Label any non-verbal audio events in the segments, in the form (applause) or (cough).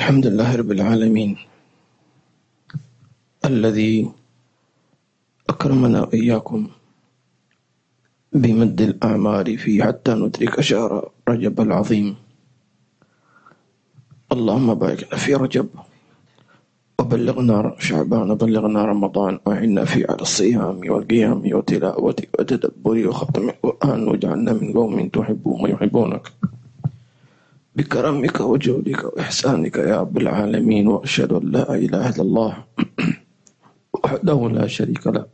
الحمد لله رب العالمين الذي أكرمنا وإياكم بمد الأعمار فيه حتى ندرك شهر رجب العظيم. اللهم بارك في رجب وبلغنا شعبان وبلغنا رمضان وعنا فيه على الصيام والقيام وتلاوة وتدبر وختم القرآن واجعلنا من قوم تحبهم ويحبونك. بكرمك وجودك وإحسانك يا رب العالمين وأشهد أن لا إله إلا الله (clears throat) وحده لا شريك له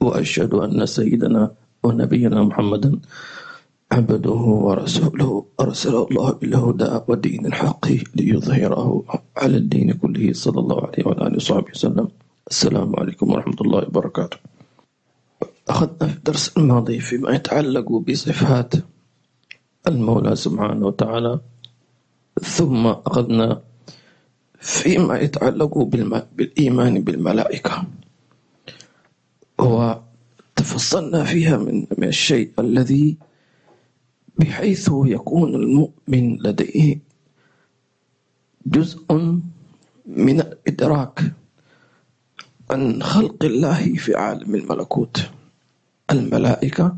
وأشهد أن سيدنا ونبينا محمدا عبده ورسوله. أرسله الله بالهدى ودين الحق ليظهره على الدين كله صلى الله عليه وعلى آله وصحبه وسلم. السلام عليكم ورحمة الله وبركاته. أخذنا في الدرس الماضي فيما يتعلق بصفات المولى سبحانه وتعالى ثم أخذنا فيما يتعلق بالإيمان بالملائكة. وتفصلنا فيها من الشيء الذي بحيث يكون المؤمن لديه جزء من الإدراك عن خلق الله في عالم الملكوت. الملائكة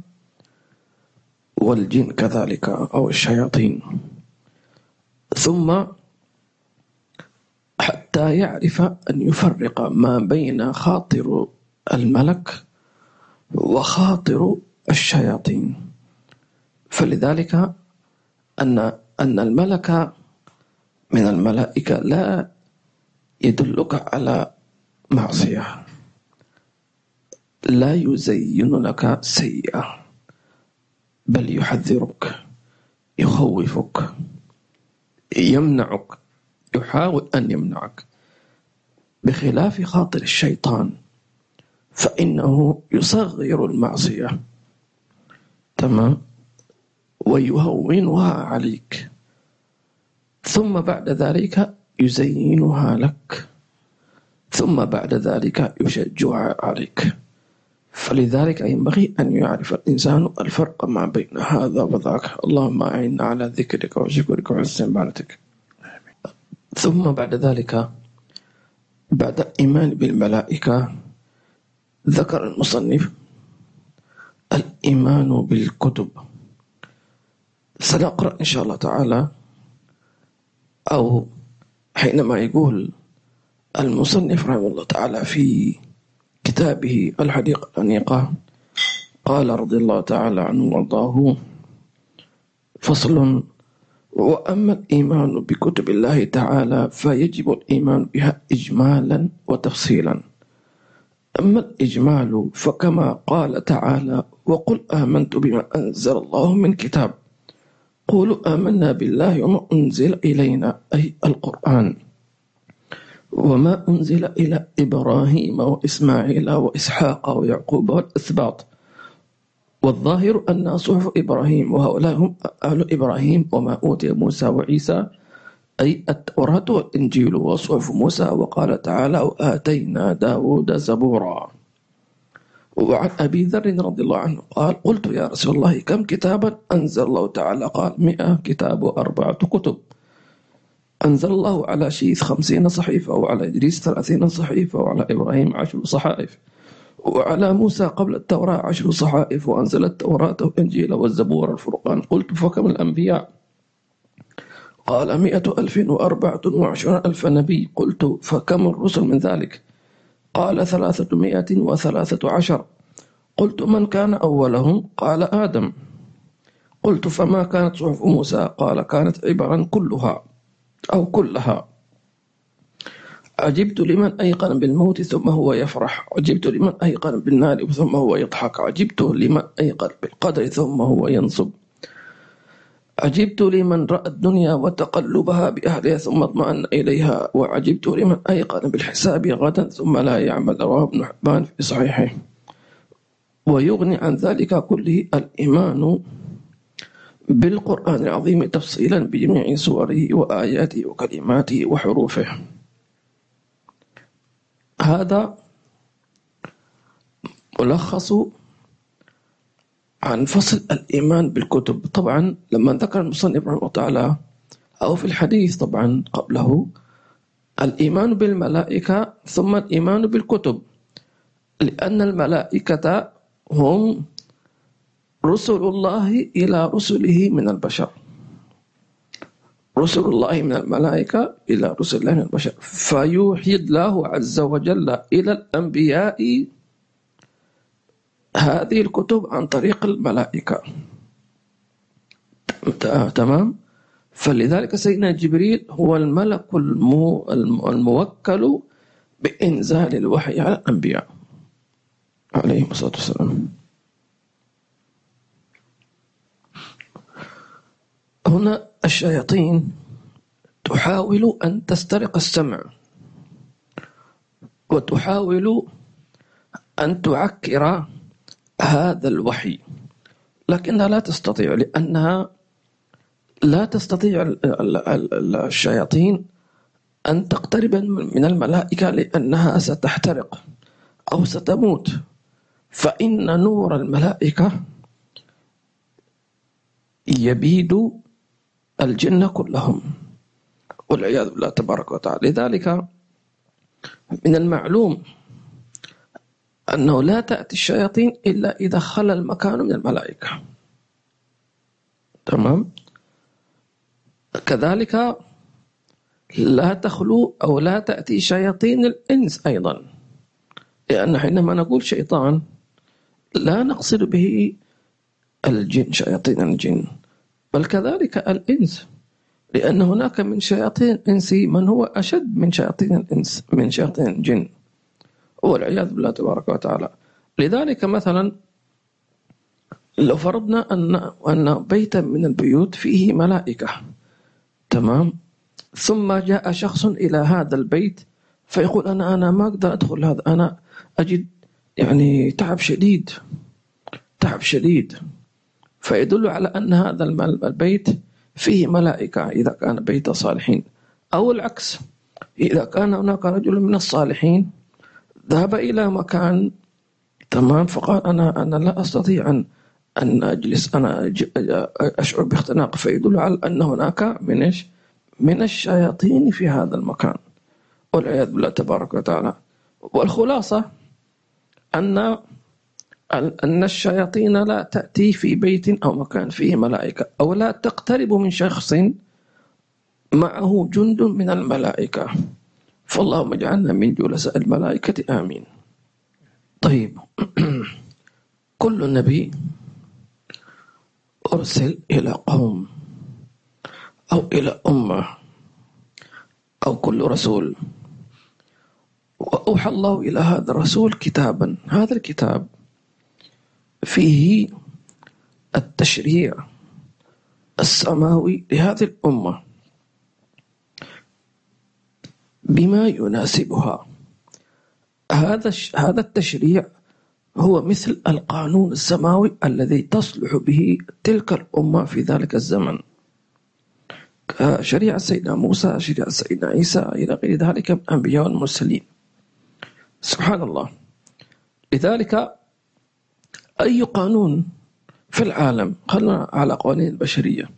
والجن كذلك أو الشياطين. ثم حتى يعرف أن يفرق ما بين خاطر الملك وخاطر الشياطين. فلذلك أن أن الملك من الملائكة لا يدلك على معصية. لا يزين لك سيئة. بل يحذرك يخوفك يمنعك يحاول أن يمنعك. بخلاف خاطر الشيطان فإنه يصغر المعصية. تمام؟ ويهونها عليك. ثم بعد ذلك يزينها لك. ثم بعد ذلك يشجعها عليك. فلذلك ينبغي أن يعرف الإنسان الفرق ما بين هذا وذاك. اللهم أعنا على ذكرك وشكرك وحسن عبادتك. ثم بعد ذلك بعد الإيمان بالملائكة ذكر المصنف الإيمان بالكتب. سنقرأ إن شاء الله تعالى أو حينما يقول المصنف رحمه الله تعالى في كتابه الحديقة الأنيقة. قال رضي الله تعالى عنه وأرضاه. فصل. وأما الإيمان بكتب الله تعالى فيجب الإيمان بها إجمالا وتفصيلا. أما الإجمال فكما قال تعالى وقل آمنت بما أنزل الله من كتاب. قولوا آمنا بالله وما أنزل إلينا أي القرآن. وما أنزل إلى إبراهيم وإسماعيل وإسحاق ويعقوب والأسباط. والظاهر أن صحف إبراهيم وهؤلاء هم أهل إبراهيم وما أوتي موسى وعيسى أي التوراة والإنجيل وصحف موسى وقال تعالى وآتينا داود زبورا وعن أبي ذر رضي الله عنه قال قلت يا رسول الله كم كتابا أنزل الله تعالى؟ قال مئة كتاب وأربعة كتب أنزل الله على شيث خمسين صحيفة وعلى إدريس ثلاثين صحيفة وعلى إبراهيم عشر صحائف وعلى موسى قبل التوراة عشر صحائف وأنزل التوراة والإنجيل والزبور الفرقان قلت فكم الأنبياء؟ قال مئة ألف وأربعة وعشرون ألف نبي. قلت فكم الرسل من ذلك؟ قال ثلاثة وثلاثة عشر. قلت من كان أولهم؟ قال آدم. قلت فما كانت صحف موسى؟ قال كانت عبرا كلها. أو كلها. عجبت لمن أيقن بالموت ثم هو يفرح. عجبت لمن أيقن بالنار ثم هو يضحك. عجبت لمن أيقن بالقدر ثم هو ينصب. عجبت لمن رأى الدنيا وتقلبها بأهلها ثم اطمأن إليها. وعجبت لمن أيقن بالحساب غدا ثم لا يعمل. رواه ابن حبان في صحيحه. ويغني عن ذلك كله الإيمان بالقرآن العظيم تفصيلا بجميع سوره وآياته وكلماته وحروفه. هذا ملخص عن فصل الإيمان بالكتب. طبعا لما ذكر المصنف رحمه الله تعالى أو في الحديث طبعا قبله الإيمان بالملائكة ثم الإيمان بالكتب لأن الملائكة هم رسل الله إلى رسله من البشر. رسل الله من الملائكة إلى رسل الله من البشر. فيوحي الله عز وجل إلى الأنبياء هذه الكتب عن طريق الملائكة. تمام؟ فلذلك سيدنا جبريل هو الملك المو الموكل بإنزال الوحي على الأنبياء عليه الصلاة والسلام. هنا الشياطين تحاول أن تسترق السمع وتحاول أن تعكر هذا الوحي لكنها لا تستطيع لأنها لا تستطيع الشياطين أن تقترب من الملائكة لأنها ستحترق أو ستموت. فإن نور الملائكة يبيد الجن كلهم والعياذ بالله تبارك وتعالى. لذلك من المعلوم أنه لا تأتي الشياطين إلا إذا خلى المكان من الملائكة. تمام؟ كذلك لا تخلو أو لا تأتي شياطين الإنس أيضا. لأن حينما نقول شيطان لا نقصد به الجن شياطين الجن. بل كذلك الإنس لأن هناك من شياطين الإنس من هو أشد من شياطين الإنس من شياطين الجن. والعياذ بالله تبارك وتعالى. لذلك مثلا لو فرضنا أن أن بيتا من البيوت فيه ملائكة تمام؟ ثم جاء شخص إلى هذا البيت فيقول أنا أنا ما أقدر أدخل هذا أنا أجد يعني تعب شديد تعب شديد. فيدل على أن هذا البيت فيه ملائكة إذا كان بيت صالحين. أو العكس إذا كان هناك رجل من الصالحين ذهب إلى مكان تمام فقال أنا أنا لا أستطيع أن أن أجلس أنا أشعر باختناق. فيدل على أن هناك من إيش؟ من الشياطين في هذا المكان. والعياذ بالله تبارك وتعالى. والخلاصة أن أن الشياطين لا تأتي في بيت أو مكان فيه ملائكة أو لا تقترب من شخص معه جند من الملائكة. فاللهم اجعلنا من جلساء الملائكة. آمين. طيب. (clears throat) كل نبي أرسل إلى قوم أو إلى أمة أو كل رسول. وأوحى الله إلى هذا الرسول كتابا. هذا الكتاب فيه التشريع السماوي لهذه الأمة بما يناسبها. هذا هذا التشريع هو مثل القانون السماوي الذي تصلح به تلك الأمة في ذلك الزمن. شريعة سيدنا موسى شريعة سيدنا عيسى إلى غير ذلك من الأنبياء والمرسلين. سبحان الله. لذلك أي قانون في العالم خلنا على قوانين البشرية.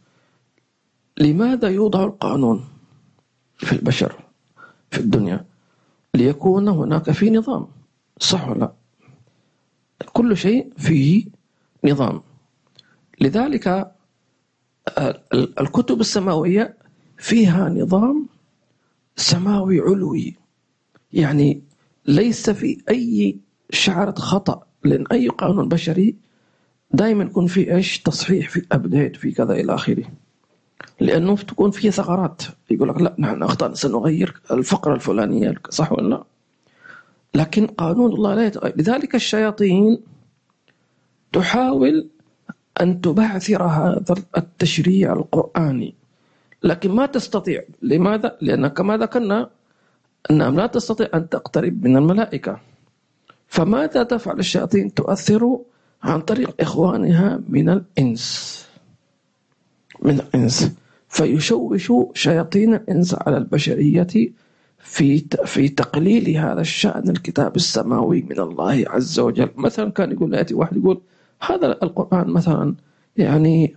لماذا يوضع القانون في البشر في الدنيا؟ ليكون هناك في نظام صح ولا؟ كل شيء فيه نظام. لذلك آه، الكتب السماوية فيها نظام سماوي علوي. يعني ليس في أي شعرة خطأ. لأن أي قانون بشري دائما يكون في إيش؟ تصحيح في أبديت في كذا إلى آخره. لأنه تكون فيه ثغرات. يقول لك لا نحن أخطأنا سنغير الفقرة الفلانية صح ولا لا؟ لكن قانون الله لا يتغير لذلك الشياطين تحاول أن تبعثر هذا التشريع القرآني. لكن ما تستطيع. لماذا؟ لأن كما ذكرنا أنها لا تستطيع أن تقترب من الملائكة. فماذا تفعل الشياطين تؤثر عن طريق إخوانها من الإنس؟ من الإنس. فيشوش شياطين الإنس على البشرية في في تقليل هذا الشأن الكتاب السماوي من الله عز وجل. مثلا كان يقول يأتي واحد يقول هذا القرآن مثلا يعني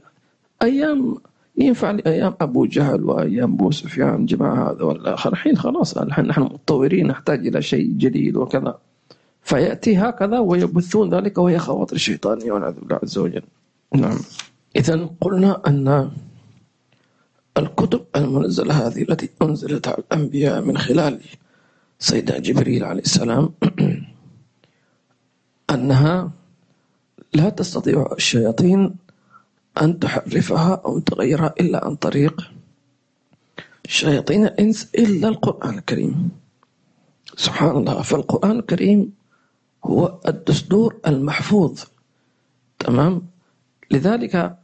أيام ينفع لأيام أبو جهل وأيام أبو سفيان جماعة هذا والآخر الحين خلاص الحين نحن متطورين نحتاج إلى شيء جديد وكذا. فيأتي هكذا ويبثون ذلك وهي خواطر شيطانية والعياذ بالله عز وجل. نعم. إذا قلنا أن الكتب المنزلة هذه التي أنزلت على الأنبياء من خلال سيدنا جبريل عليه السلام (clears throat) أنها لا تستطيع الشياطين أن تحرفها أو تغيرها إلا عن طريق شياطين الإنس إلا القرآن الكريم. سبحان الله. فالقرآن الكريم هو الدستور المحفوظ. تمام؟ لذلك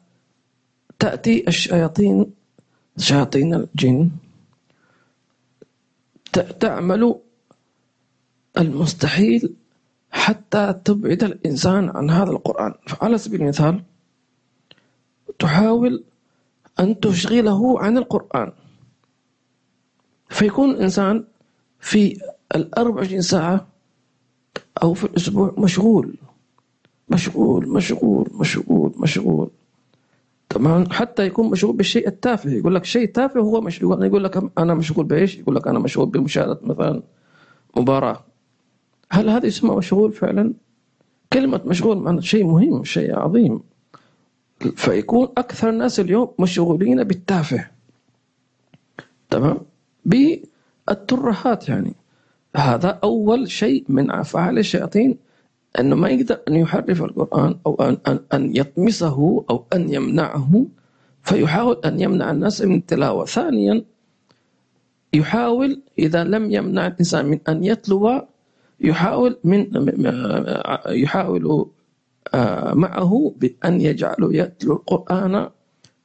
تأتي الشياطين شياطين الجن تعمل المستحيل حتى تبعد الإنسان عن هذا القرآن. فعلى سبيل المثال تحاول أن تشغله عن القرآن. فيكون الإنسان في الأربع ساعة أو في الأسبوع. مشغول. مشغول مشغول مشغول مشغول. طبعا حتى يكون مشغول بالشيء التافه. يقول لك شيء تافه هو مشغول يقول لك أنا مشغول بإيش؟ يقول لك أنا مشغول بمشاهدة مثلا مباراة. هل هذا يسمى مشغول فعلا؟ كلمة مشغول معنى شيء مهم شيء عظيم. فيكون أكثر الناس اليوم مشغولين بالتافه. تمام؟ بالترهات يعني. هذا أول شيء من أفعال الشياطين أنه ما يقدر أن يحرف القرآن أو أن, أن, أن يطمسه أو أن يمنعه فيحاول أن يمنع الناس من التلاوة. ثانيا يحاول إذا لم يمنع الإنسان من أن يتلو يحاول من يحاول آه، معه بأن يجعله يتلو القرآن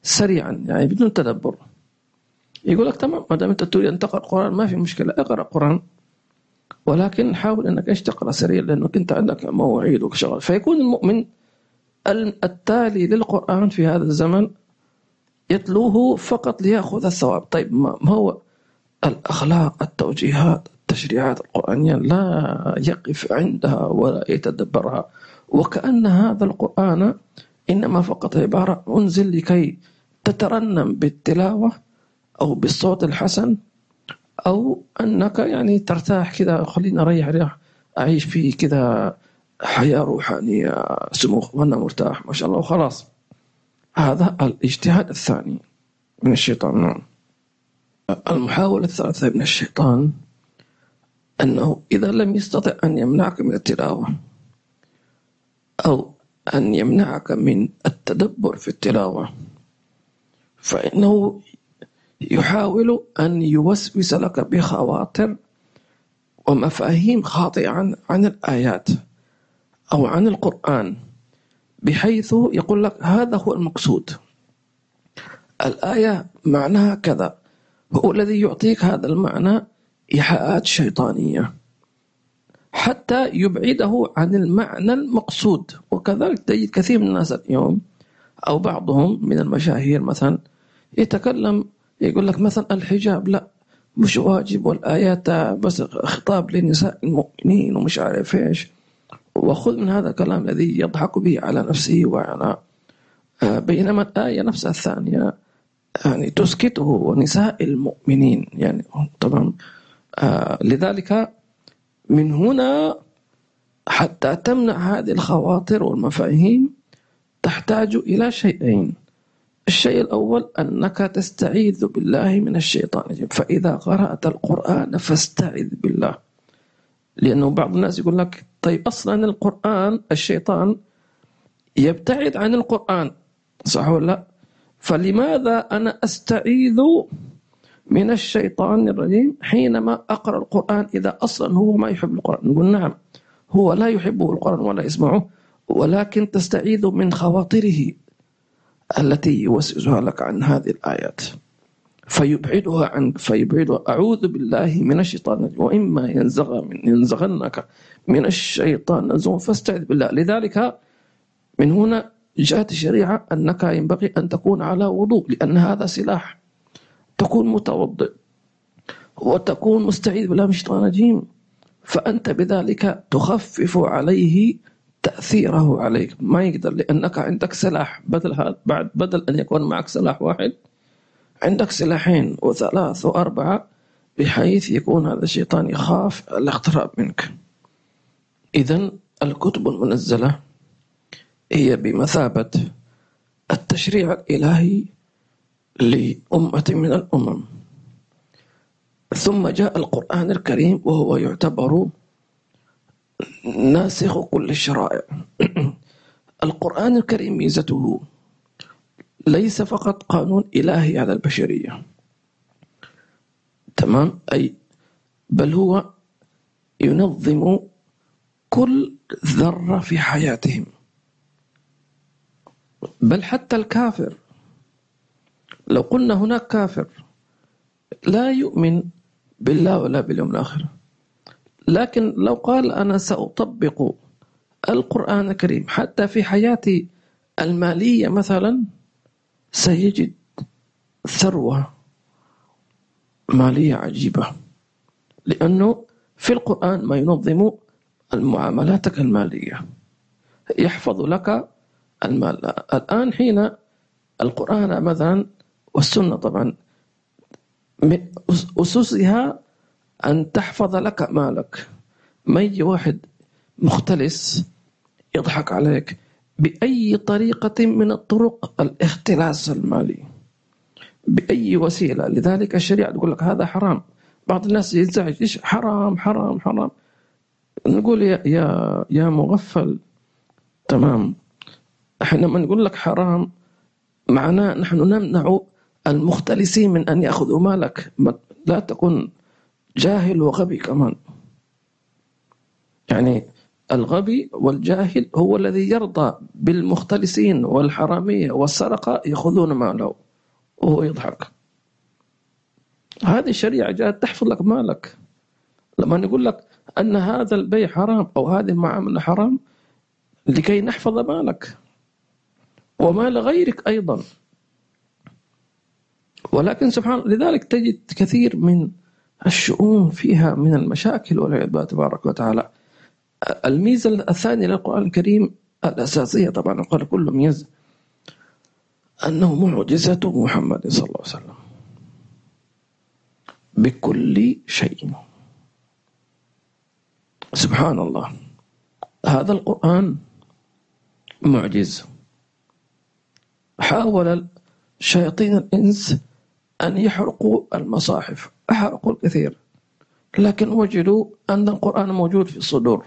سريعا يعني بدون تدبر. يقول لك تمام ما دام أنت تريد أن تقرأ القرآن ما في مشكلة اقرأ القرآن. ولكن حاول إنك إيش تقرأ سريع لانك انت عندك مواعيد وشغل. فيكون المؤمن التالي للقرآن في هذا الزمن يتلوه فقط ليأخذ الثواب. طيب ما هو الأخلاق التوجيهات التشريعات القرآنية؟ لا يقف عندها ولا يتدبرها. وكأن هذا القرآن إنما فقط عبارة أنزل لكي تترنم بالتلاوة أو بالصوت الحسن أو أنك يعني ترتاح كذا خلينا أريح ريح أعيش في كذا حياة روحانية سموخ وأنا مرتاح ما شاء الله. وخلاص. هذا الاجتهاد الثاني من الشيطان. نعم. المحاولة الثالثة من الشيطان أنه إذا لم يستطع أن يمنعك من التلاوة أو أن يمنعك من التدبر في التلاوة فإنه يحاول أن يوسوس لك بخواطر ومفاهيم خاطئة عن, عن الآيات أو عن القرآن بحيث يقول لك هذا هو المقصود. الآية معناها كذا هو الذي يعطيك هذا المعنى إيحاءات شيطانية حتى يبعده عن المعنى المقصود. وكذلك تجد كثير من الناس اليوم أو بعضهم من المشاهير مثلا يتكلم يقول لك مثلا الحجاب لا مش واجب والآيات بس خطاب لنساء المؤمنين ومش عارف إيش. وخذ من هذا الكلام الذي يضحك به على نفسه وعلى آه، بينما الآية نفسها الثانية يعني تسكته ونساء المؤمنين يعني طبعا آه لذلك من هنا حتى تمنع هذه الخواطر والمفاهيم تحتاج إلى شيئين. الشيء الأول أنك تستعيذ بالله من الشيطان الرجيم. فإذا قرأت القرآن فاستعذ بالله. لأنه بعض الناس يقول لك طيب أصلا القرآن الشيطان يبتعد عن القرآن. صح ولا لا؟ فلماذا أنا أستعيذ من الشيطان الرجيم حينما أقرأ القرآن إذا أصلا هو ما يحب القرآن؟ نقول نعم هو لا يحبه القرآن ولا يسمعه ولكن تستعيذ من خواطره. التي يوسوسها لك عن هذه الآيات. فيبعدها عنك فيبعدها. أعوذ بالله من الشيطان وإما ينزغ من ينزغنك من الشيطان نزغ فاستعذ بالله. لذلك من هنا جاءت الشريعة أنك ينبغي أن تكون على وضوء لأن هذا سلاح. تكون متوضئ وتكون مستعيذ بالله من الشيطان الرجيم. فأنت بذلك تخفف عليه تأثيره عليك. ما يقدر لأنك عندك سلاح. بدل هذا بعد بدل أن يكون معك سلاح واحد عندك سلاحين وثلاث وأربعة بحيث يكون هذا الشيطان يخاف الاقتراب منك. إذا الكتب المنزلة هي بمثابة التشريع الإلهي لأمة من الأمم. ثم جاء القرآن الكريم وهو يعتبر ناسخ كل الشرائع. (clears throat) القرآن الكريم ميزته ليس فقط قانون إلهي على البشرية. تمام؟ أي بل هو ينظم كل ذرة في حياتهم. بل حتى الكافر. لو قلنا هناك كافر لا يؤمن بالله ولا باليوم الآخر. لكن لو قال أنا سأطبق القرآن الكريم حتى في حياتي المالية مثلا سيجد ثروة مالية عجيبة. لأنه في القرآن ما ينظم المعاملاتك المالية. يحفظ لك المال. الآن حين القرآن مثلا والسنة طبعا أسسها أن تحفظ لك مالك. ما يجي واحد مختلس يضحك عليك بأي طريقة من الطرق؟ الاختلاس المالي. بأي وسيلة؟ لذلك الشريعة تقول لك هذا حرام. بعض الناس ينزعج إيش؟ حرام حرام حرام. نقول يا يا يا مغفل تمام. إحنا لما نقول لك حرام معناه نحن نمنع المختلسين من أن يأخذوا مالك. لا تكن جاهل وغبي كمان. يعني الغبي والجاهل هو الذي يرضى بالمختلسين والحرامية والسرقة يأخذون ماله وهو يضحك. هذه الشريعة جاءت تحفظ لك مالك. لما نقول لك أن هذا البيع حرام أو هذه المعاملة حرام لكي نحفظ مالك ومال غيرك أيضا. ولكن سبحان لذلك تجد كثير من الشؤون فيها من المشاكل والعياذ بالله تبارك وتعالى. الميزة الثانية للقرآن الكريم الأساسية طبعا قال كل ميزة أنه معجزة محمد صلى الله عليه وسلم. بكل شيء. سبحان الله. هذا القرآن معجز. حاول شياطين الإنس أن يحرقوا المصاحف. أحرقوا الكثير لكن وجدوا أن القرآن موجود في الصدور.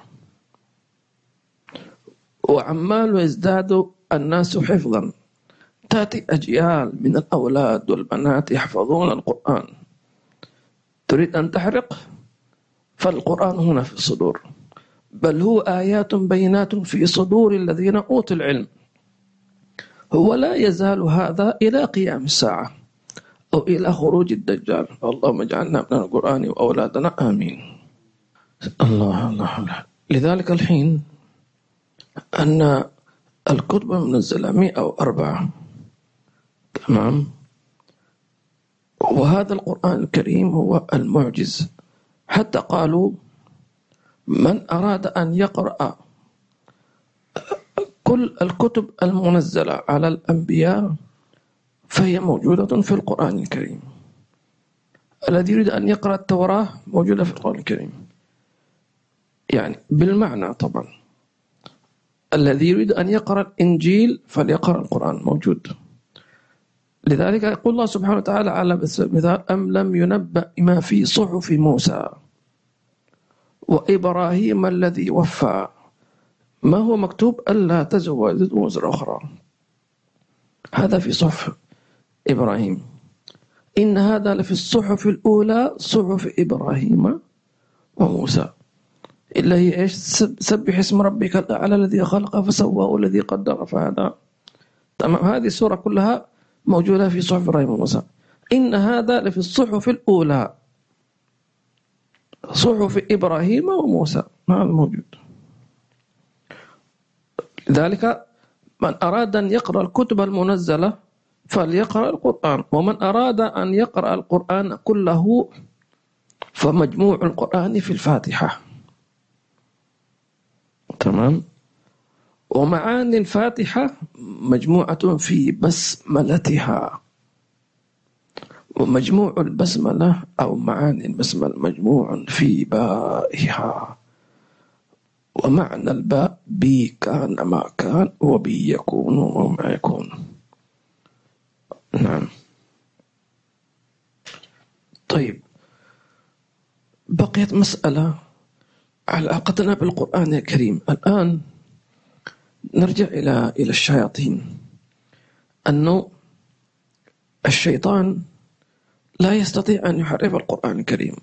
وعمال يزداد الناس حفظا. تأتي أجيال من الأولاد والبنات يحفظون القرآن. تريد أن تحرق؟ فالقرآن هنا في الصدور. بل هو آيات بينات في صدور الذين أوتوا العلم. هو لا يزال هذا إلى قيام الساعة. أو إلى خروج الدجال. اللهم اجعلنا من القرآن وأولادنا. آمين. الله الله, الله. لذلك الحين أن الكتب المنزلة 104 تمام؟ وهذا القرآن الكريم هو المعجز. حتى قالوا من أراد أن يقرأ كل الكتب المنزلة على الأنبياء فهي موجودة في القرآن الكريم. الذي يريد أن يقرأ التوراة موجودة في القرآن الكريم. يعني بالمعنى طبعا. الذي يريد أن يقرأ الإنجيل فليقرأ القرآن موجود. لذلك يقول الله سبحانه وتعالى على مثال أم لم ينبأ ما في صحف موسى؟ وإبراهيم الذي وفى؟ ما هو مكتوب؟ ألا تزوج وزر أخرى. هذا في صحف. إبراهيم. إن هذا لفي الصحف الأولى صحف إبراهيم وموسى. إلا هي إيش؟ سبح اسم ربك الأعلى الذي خلق فسوى والذي قدر فهذا تمام. هذه السورة كلها موجودة في صحف إبراهيم وموسى. إن هذا لفي الصحف الأولى. صحف إبراهيم وموسى. هذا موجود. لذلك من أراد أن يقرأ الكتب المنزلة فليقرأ القرآن. ومن أراد أن يقرأ القرآن كله فمجموع القرآن في الفاتحة. تمام؟ ومعاني الفاتحة مجموعة في بسملتها. ومجموع البسملة أو معاني البسملة مجموع في بائها. ومعنى الباء بي كان ما كان وبي يكون وما يكون. نعم. طيب. بقيت مسألة علاقتنا بالقرآن الكريم. الآن نرجع إلى إلى الشياطين. أنه الشيطان لا يستطيع أن يحرف القرآن الكريم.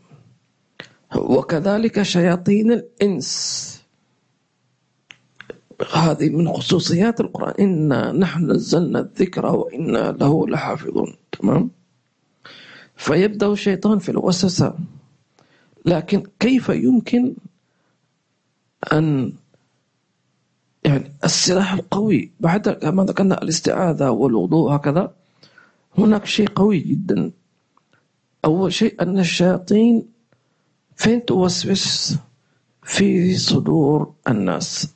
وكذلك شياطين الإنس. هذه من خصوصيات القرآن. إنا نحن نزلنا الذكر وإنا له لحافظون. تمام؟ فيبدأ الشيطان في الوسوسة. لكن كيف يمكن أن يعني السلاح القوي بعد كما ذكرنا الاستعاذة والوضوء هكذا هناك شيء قوي جدا. أول شيء أن الشياطين فين توسوس في صدور الناس؟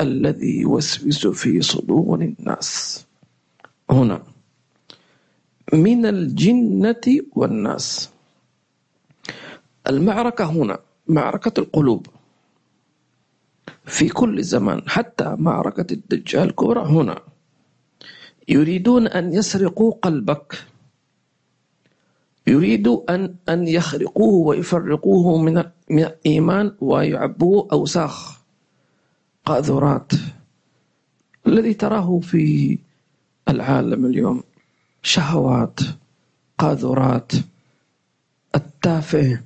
الذي يوسوس في صدور الناس. هنا من الجنة والناس. المعركة هنا معركة القلوب. في كل زمان حتى معركة الدجال الكبرى هنا. يريدون أن يسرقوا قلبك. يريدوا أن أن يخرقوه ويفرقوه من الإيمان ويعبوه أوساخ. قاذورات الذي تراه في العالم اليوم. شهوات قاذورات التافه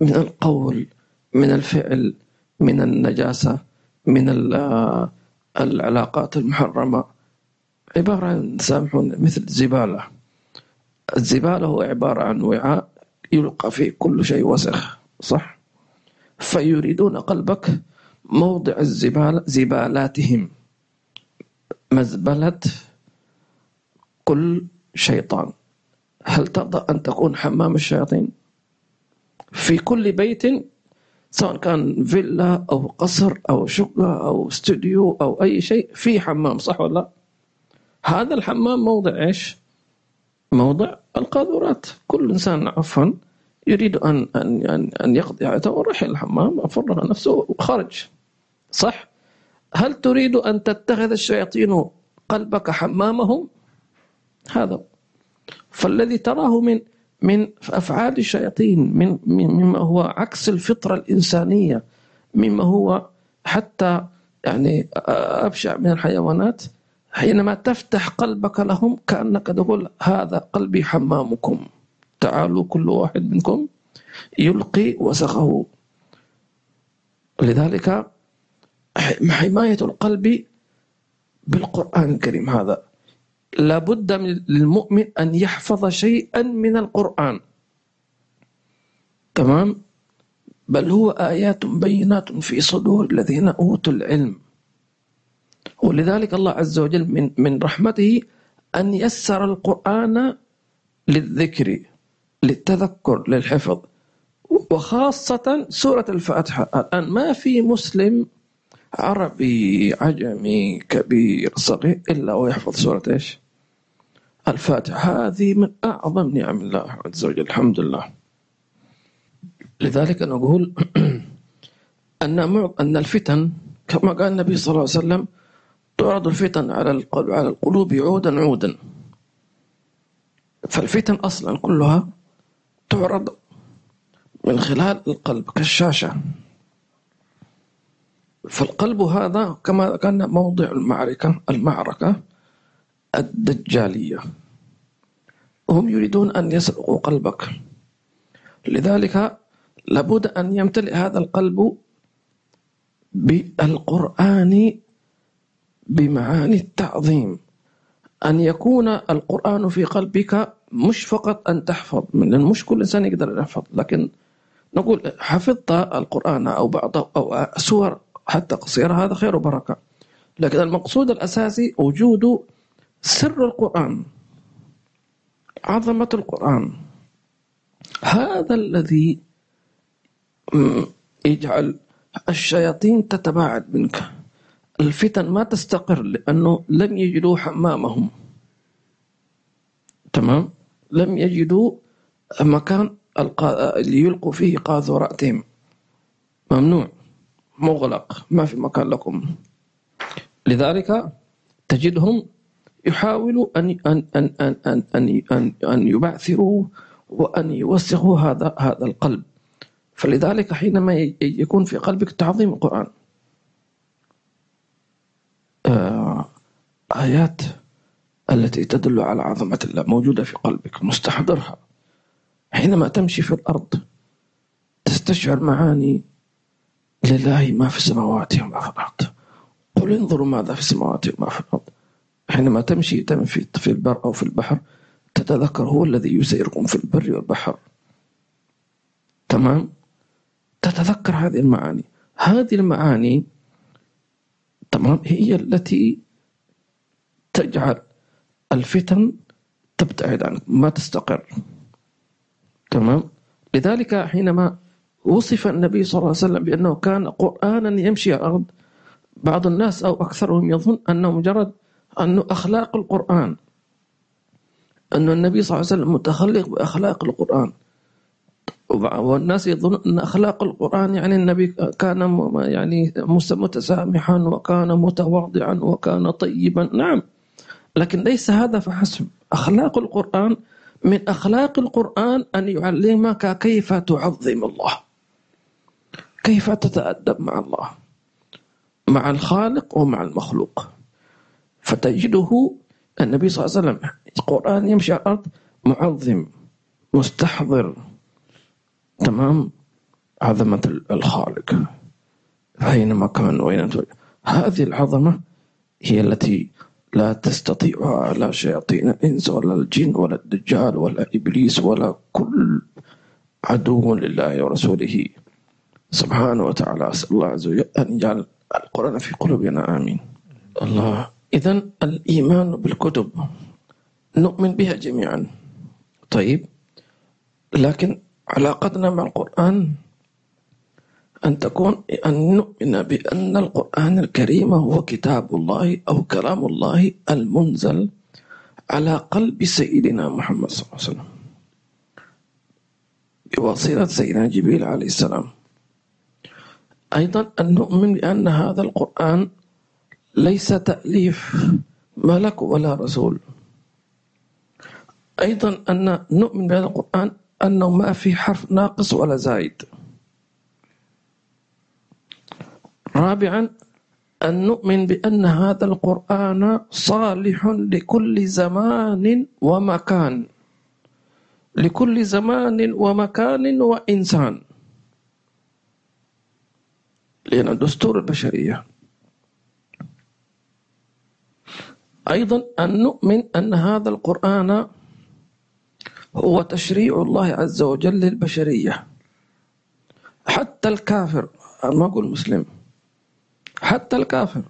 من القول من الفعل من النجاسة من العلاقات المحرمة. عبارة عن سامحون مثل زبالة. الزبالة هو عبارة عن وعاء يلقى فيه كل شيء وسخ صح؟ فيريدون قلبك موضع الزبالة زبالاتهم. مزبلة كل شيطان. هل ترضى أن تكون حمام الشياطين؟ في كل بيت سواء كان فيلا أو قصر أو شقة أو استوديو أو أي شيء في حمام صح ولا لا؟ هذا الحمام موضع إيش؟ موضع القاذورات. كل إنسان عفوا يريد أن أن أن يقضي حياته الحمام أفرغ نفسه وخرج صح؟ هل تريد أن تتخذ الشياطين قلبك حمامهم؟ هذا. فالذي تراه من من أفعال الشياطين من مما هو عكس الفطرة الإنسانية مما هو حتى يعني أبشع من الحيوانات حينما تفتح قلبك لهم كأنك تقول هذا قلبي حمامكم. تعالوا كل واحد منكم يلقي وسخه. لذلك حماية القلب بالقرآن الكريم هذا. لابد للمؤمن أن يحفظ شيئا من القرآن. تمام؟ بل هو آيات بينات في صدور الذين أوتوا العلم. ولذلك الله عز وجل من من رحمته أن يسر القرآن للذكر للتذكر للحفظ. وخاصة سورة الفاتحة. الآن ما في مسلم عربي عجمي كبير صغير إلا ويحفظ سورة إيش؟ الفاتحة. هذه من أعظم نعم الله عز وجل الحمد لله. لذلك نقول (clears throat) أن أن الفتن كما قال النبي صلى الله عليه وسلم تعرض الفتن على على القلوب عودا عودا. فالفتن أصلا كلها تعرض من خلال القلب كالشاشة. فالقلب هذا كما كان موضع المعركة المعركة الدجالية. هم يريدون أن يسرقوا قلبك. لذلك لابد أن يمتلئ هذا القلب بالقرآن بمعاني التعظيم. أن يكون القرآن في قلبك مش فقط أن تحفظ من مش كل إنسان يقدر يحفظ لكن نقول حفظت القرآن أو بعض أو سور حتى قصيرة هذا خير وبركة. لكن المقصود الأساسي وجود سر القرآن عظمة القرآن. هذا الذي يجعل الشياطين تتباعد منك. الفتن ما تستقر لأنه لم يجدوا حمامهم. تمام؟ لم يجدوا مكان ليلقوا فيه قاذوراتهم. ممنوع. مغلق. ما في مكان لكم. لذلك تجدهم يحاولوا أن أن أن أن أن أن, أن, أن يبعثروا وأن يوسخوا هذا هذا القلب. فلذلك حينما يكون في قلبك تعظيم القرآن. آه، آيات التي تدل على عظمة الله موجودة في قلبك مستحضرها. حينما تمشي في الأرض تستشعر معاني لله ما في السماوات وما في الأرض. قل انظروا ماذا في السماوات وما في الأرض. حينما تمشي تمشي في البر أو في البحر تتذكر هو الذي يسيركم في البر والبحر. تمام؟ تتذكر هذه المعاني. هذه المعاني تمام هي التي تجعل الفتن تبتعد عنك ما تستقر. تمام؟ لذلك حينما وصف النبي صلى الله عليه وسلم بأنه كان قرآنا يمشي على الأرض. بعض الناس أو أكثرهم يظن أنه مجرد أنه أخلاق القرآن. أن النبي صلى الله عليه وسلم متخلق بأخلاق القرآن. والناس يظنون أن أخلاق القرآن يعني النبي كان يعني متسامحا وكان متواضعا وكان طيبا. نعم. لكن ليس هذا فحسب. أخلاق القرآن من أخلاق القرآن أن يعلمك كيف تعظم الله. كيف تتأدب مع الله؟ مع الخالق ومع المخلوق. فتجده النبي صلى الله عليه وسلم القرآن يمشي على الأرض معظم مستحضر. تمام؟ عظمة الخالق. أينما كان وين هذه العظمة هي التي لا تستطيعها لا شياطين الإنس ولا الجن ولا الدجال ولا إبليس ولا كل عدو لله ورسوله. سبحانه وتعالى. أسأل الله عز وجل أن يجعل القرآن في قلوبنا. آمين. الله. إذا الإيمان بالكتب نؤمن بها جميعا. طيب. لكن علاقتنا مع القرآن أن تكون أن نؤمن بأن القرآن الكريم هو كتاب الله أو كلام الله المنزل على قلب سيدنا محمد صلى الله عليه وسلم. بواسطة سيدنا جبريل عليه السلام. أيضا أن نؤمن بأن هذا القرآن ليس تأليف ملك ولا رسول. أيضا أن نؤمن بهذا القرآن أنه ما في حرف ناقص ولا زايد رابعا أن نؤمن بأن هذا القرآن صالح لكل زمان ومكان. لكل زمان ومكان وإنسان. لأن دستور البشرية. أيضا أن نؤمن أن هذا القرآن هو تشريع الله عز وجل للبشرية. حتى الكافر أنا ما أقول مسلم حتى الكافر.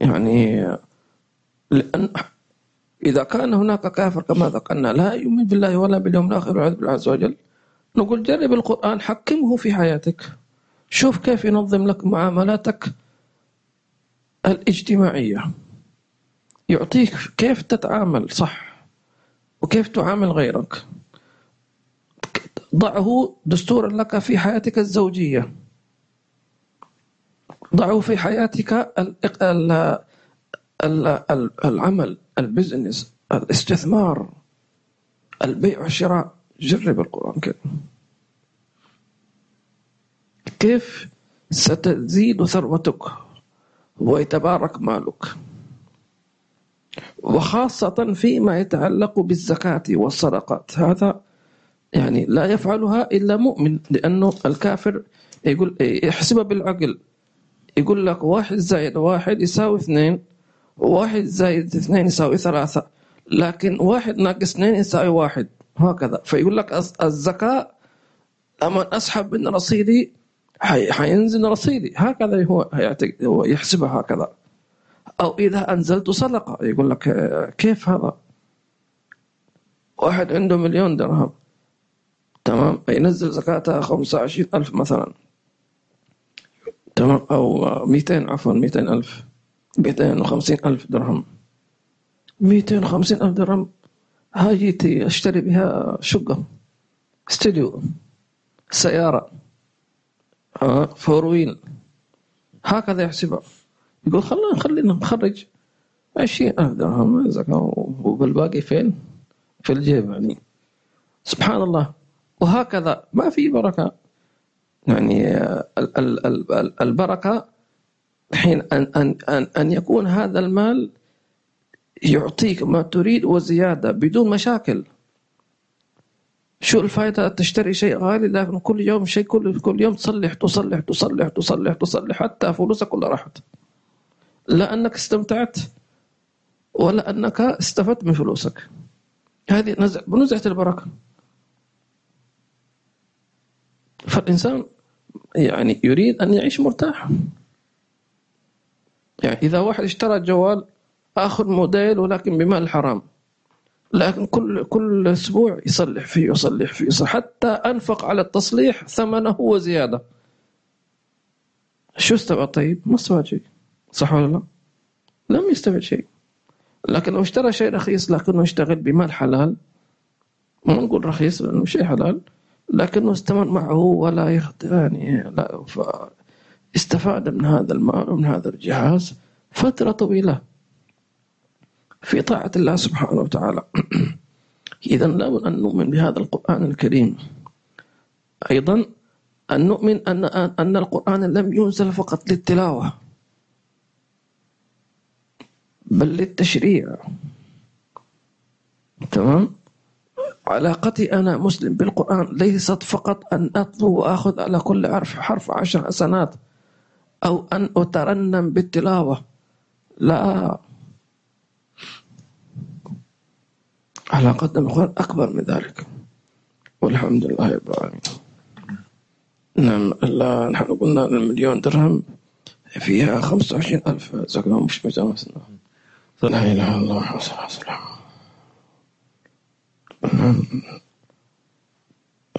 يعني لأن إذا كان هناك كافر كما ذكرنا لا يؤمن بالله ولا باليوم الآخر والعياذ بالله عز وجل. نقول جرب القرآن حكمه في حياتك. شوف كيف ينظم لك معاملاتك الاجتماعية. يعطيك كيف تتعامل صح وكيف تعامل غيرك. ضعه دستورا لك في حياتك الزوجية. ضعه في حياتك العمل البزنس الاستثمار البيع والشراء. جرب القرآن الكريم. كيف ستزيد ثروتك ويتبارك مالك؟ وخاصة فيما يتعلق بالزكاة والصدقات. هذا يعني لا يفعلها إلا مؤمن لأنه الكافر يقول يحسبها بالعقل. يقول لك واحد زائد واحد يساوي اثنين واحد زائد اثنين يساوي ثلاثة. لكن واحد ناقص اثنين يساوي واحد. هكذا. فيقول لك الزكاة لما أسحب من رصيدي حينزل رصيدي. هكذا هو هو يحسبها هكذا. أو إذا أنزلت صدقة. يقول لك كيف هذا؟ واحد عنده مليون درهم. تمام؟ ينزل زكاتها خمسة وعشرين ألف مثلا. تمام؟ أو مئتين عفوا مئتين ألف. مئتين وخمسين ألف درهم. 250 ألف درهم. هاجيتي أشتري بها شقة استديو سيارة فور ويل هكذا يحسبها. يقول خلينا خلينا نخرج. 20 ألف درهم وبالباقي فين؟ في الجيب يعني. سبحان الله. وهكذا. ما في بركة. يعني البركة حين أن, أن, أن, أن يكون هذا المال يعطيك ما تريد وزيادة بدون مشاكل. شو الفائدة تشتري شيء غالي؟ لكن كل يوم شيء كل كل يوم تصلح تصلح تصلح تصلح تصلح حتى فلوسك كلها راحت. لا أنك استمتعت ولا أنك استفدت من فلوسك. هذه نزع بنزعة البركة. فالإنسان يعني يريد أن يعيش مرتاح. يعني إذا واحد اشترى جوال آخر موديل ولكن بمال حرام لكن كل كل أسبوع يصلح فيه يصلح فيه. حتى أنفق على التصليح ثمنه وزيادة. شو استفاد طيب؟ ما استفاد شيء. صح ولا لا؟ لم يستفد شيء. لكن لو اشترى شيء رخيص لكنه اشتغل بمال حلال. ما نقول رخيص لأنه شيء حلال. لكنه استمر معه ولا يخطئ يعني لا استفاد من هذا المال ومن هذا الجهاز فترة طويلة. في طاعة الله سبحانه وتعالى. إذا لابد أن نؤمن بهذا القرآن الكريم. أيضا أن نؤمن أن أن القرآن لم ينزل فقط للتلاوة بل للتشريع. تمام؟ علاقتي أنا مسلم بالقرآن ليست فقط أن أطلب وأخذ على كل حرف حرف عشر حسنات أو أن أترنم بالتلاوة. لا. علاقتنا بالقرآن أكبر من ذلك. والحمد لله رب العالمين. نعم نحن قلنا المليون درهم فيها خمسة وعشرين ألف. زكاة مش مجامسنا لا إله إلا الله الله عليه وسلم.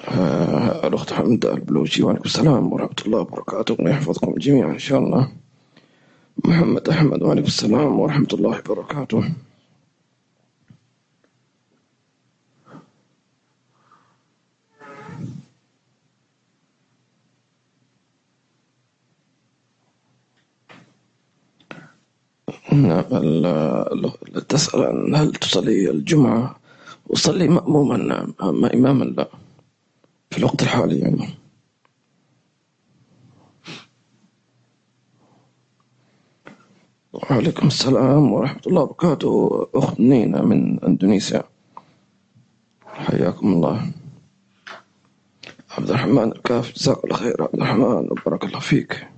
آه، الأخت حمدة البلوشي وعليكم السلام ورحمة الله وبركاته. ويحفظكم جميعا إن شاء الله. محمد أحمد وعليكم السلام ورحمة الله وبركاته. نعم تسأل عن هل تصلي الجمعة؟ أصلي مأموما نعم أما إماما لا في الوقت الحالي يعني. وعليكم السلام ورحمة الله وبركاته أخت نينا من إندونيسيا. حياكم الله. عبد الرحمن الكاف جزاك الله خير. عبد الرحمن وبارك الله فيك.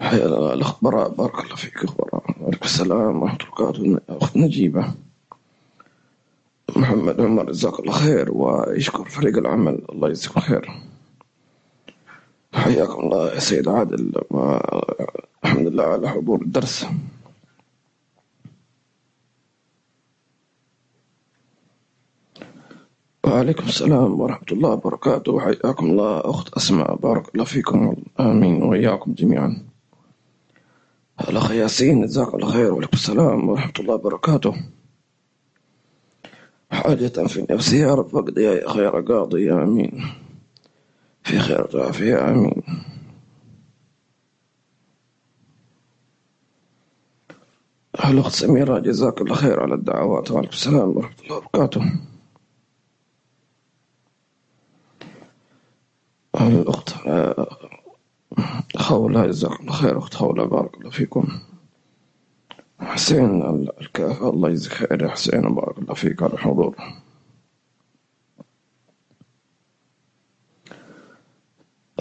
حيا الأخ براء بارك الله فيك أخ براء وعليكم السلام ورحمة الله وبركاته أخت نجيبة. محمد عمر جزاك الله خير ويشكر فريق العمل الله يجزيكم خير. حياكم الله يا سيد عادل الحمد لله على حضور الدرس. وعليكم السلام ورحمة الله وبركاته. حياكم الله أخت أسماء بارك الله فيكم آمين وإياكم جميعا. الأخ ياسين جزاك الله خير وعليكم السلام ورحمة الله وبركاته. حاجة في نفسي رب يا خير قاضي آمين. في خير وعافية آمين. الأخت سميرة جزاك الله خير على الدعوات وعليكم السلام ورحمة الله وبركاته. الأخت خولة جزاكم الله خير أخت خولة بارك الله فيكم. حسين الكافة الله يجزيك خير يا حسين بارك الله فيك على الحضور.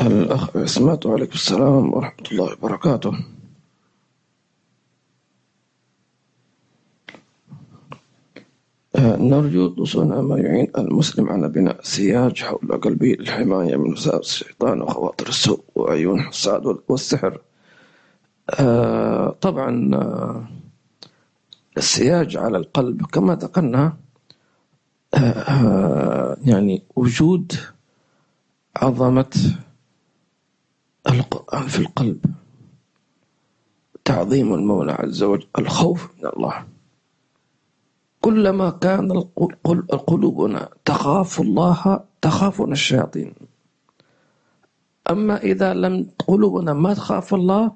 الأخ عصمت وعليكم السلام ورحمة الله وبركاته. نرجو صنع ما يعين المسلم على بناء سياج حول قلبه للحماية من وساوس الشيطان وخواطر السوء وعيون الحساد والسحر. آه، طبعا آه، السياج على القلب كما ذكرنا آه، يعني وجود عظمة القرآن في القلب تعظيم المولى عز وجل الخوف من الله. كلما كان قلوبنا تخاف الله تخافنا الشياطين. أما إذا لم قلوبنا ما تخاف الله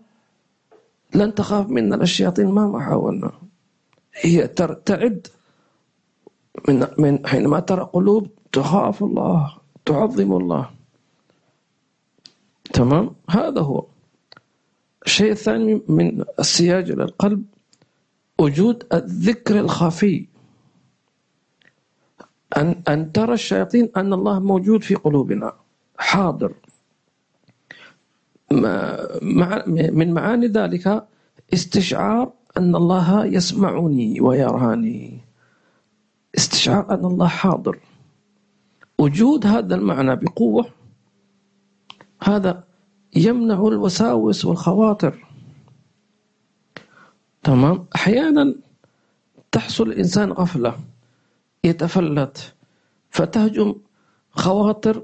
لن تخاف منا الشياطين مهما حاولنا. هي ترتعد من من حينما ترى قلوب تخاف الله تعظم الله. تمام؟ هذا هو. الشيء الثاني من السياج للقلب وجود الذكر الخفي أن أن ترى الشياطين أن الله موجود في قلوبنا حاضر. مع من معاني ذلك استشعار أن الله يسمعني ويراني استشعار أن الله حاضر. وجود هذا المعنى بقوة هذا يمنع الوساوس والخواطر. تمام؟ أحيانا تحصل الإنسان غفلة. يتفلت. فتهجم خواطر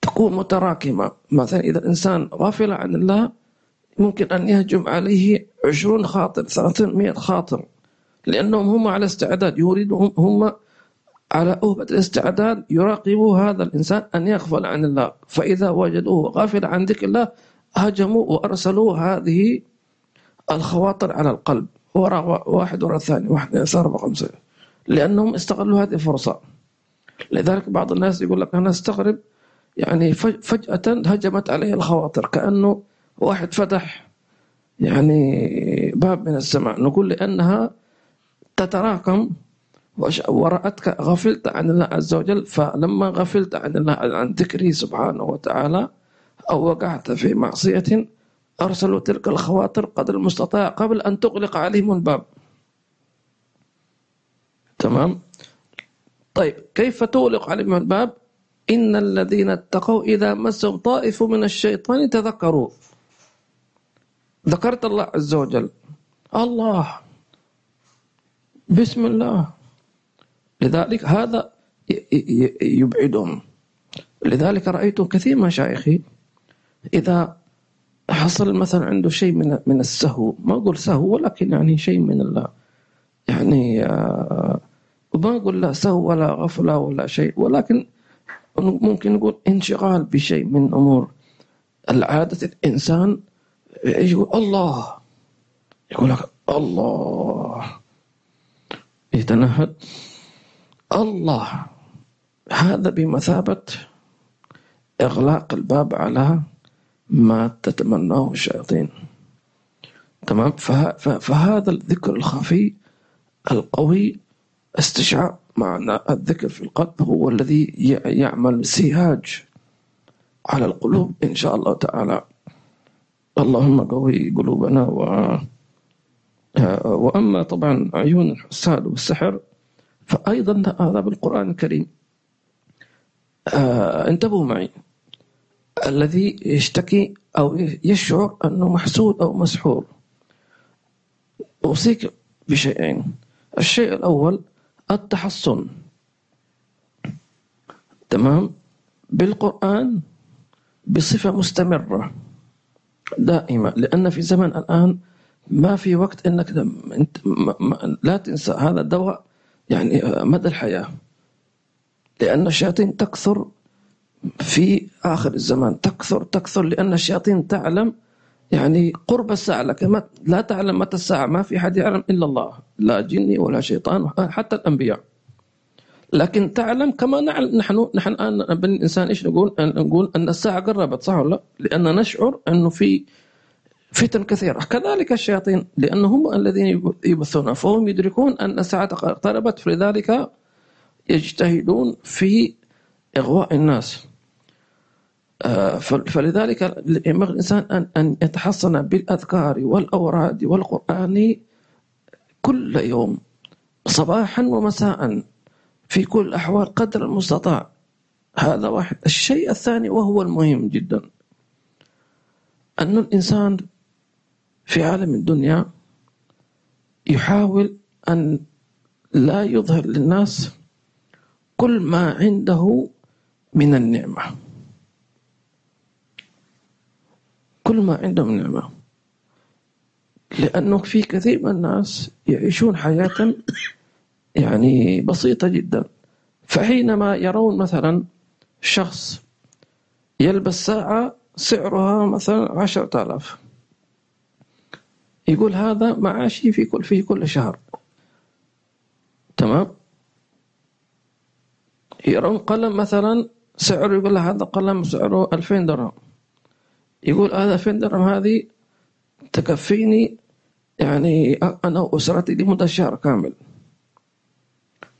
تكون متراكمة. مثلا إذا الإنسان غافل عن الله ممكن أن يهجم عليه عشرون خاطر ثلاثين خاطر لأنهم هم على استعداد. يريدون هم على أهبة الاستعداد يراقبوا هذا الإنسان أن يغفل عن الله. فإذا وجدوه غافل عن ذكر الله هجموا وأرسلوا هذه الخواطر على القلب. وراء واحد وراء الثاني واحد صار أربعة خمسة. لأنهم استغلوا هذه الفرصة. لذلك بعض الناس يقول لك أنا أستغرب يعني فجأة هجمت عليه الخواطر كأنه واحد فتح يعني باب من السماء. نقول لأنها تتراكم ورأتك غفلت عن الله عز وجل فلما غفلت عن الله عن ذكره سبحانه وتعالى أو وقعت في معصية أرسلوا تلك الخواطر قدر المستطاع قبل أن تغلق عليهم الباب. تمام؟ طيب كيف تغلق عليهم الباب؟ إن الذين اتقوا إذا مسهم طائف من الشيطان تذكروا. ذكرت الله عز وجل. الله. بسم الله. لذلك هذا يبعدهم. لذلك رأيت كثير من مشايخي إذا حصل مثلا عنده شيء من من السهو. ما أقول سهو ولكن يعني شيء من يعني آه، ما أقول لا سهو ولا غفلة ولا شيء. ولكن ممكن نقول انشغال بشيء من أمور العادة. الإنسان يقول الله يقول لك الله يتنهد. الله هذا بمثابة إغلاق الباب على ما تتمناه الشياطين. تمام؟ فهذا الذكر الخفي القوي استشعار معنى الذكر في القلب هو الذي يعمل سياج على القلوب إن شاء الله تعالى. اللهم قوي قلوبنا و وأما طبعا عيون الحساد والسحر فأيضا هذا بالقرآن الكريم. آه انتبهوا معي. الذي يشتكي أو يشعر أنه محسود أو مسحور. أوصيك بشيئين. الشيء الأول التحصن. تمام؟ بالقرآن بصفة مستمرة دائمة لأن في زمن الآن ما في وقت إنك لا تنسى هذا الدواء يعني مدى الحياة. لأن الشياطين تكثر في آخر الزمان تكثر تكثر لأن الشياطين تعلم يعني قرب الساعة لكن لا تعلم متى الساعة. ما في أحد يعلم إلا الله لا جني ولا شيطان حتى الأنبياء. لكن تعلم كما نعلم. نحن نحن الآن بني الإنسان إيش نقول؟ نقول أن الساعة قربت صح ولا لا؟ لأن نشعر أنه في فتن كثيرة. كذلك الشياطين لأنهم الذين يبثون. فهم يدركون أن الساعة اقتربت فلذلك يجتهدون في إغواء الناس. فلذلك ينبغي الإنسان أن يتحصن بالأذكار والأوراد والقرآن كل يوم صباحا ومساء في كل الأحوال قدر المستطاع. هذا واحد. الشيء الثاني وهو المهم جدا أن الإنسان في عالم الدنيا يحاول أن لا يظهر للناس كل ما عنده من النعمة. كل ما عنده من نعمة. لأنه في كثير من الناس يعيشون حياة يعني بسيطة جدا. فحينما يرون مثلا شخص يلبس ساعة سعرها مثلا عشرة آلاف. يقول هذا معاشي في كل في كل شهر. تمام؟ يرون قلم مثلا سعره يقول هذا قلم سعره 2000 درهم. يقول هذا 2000 درهم هذه؟ تكفيني يعني أنا وأسرتي لمدة شهر كامل.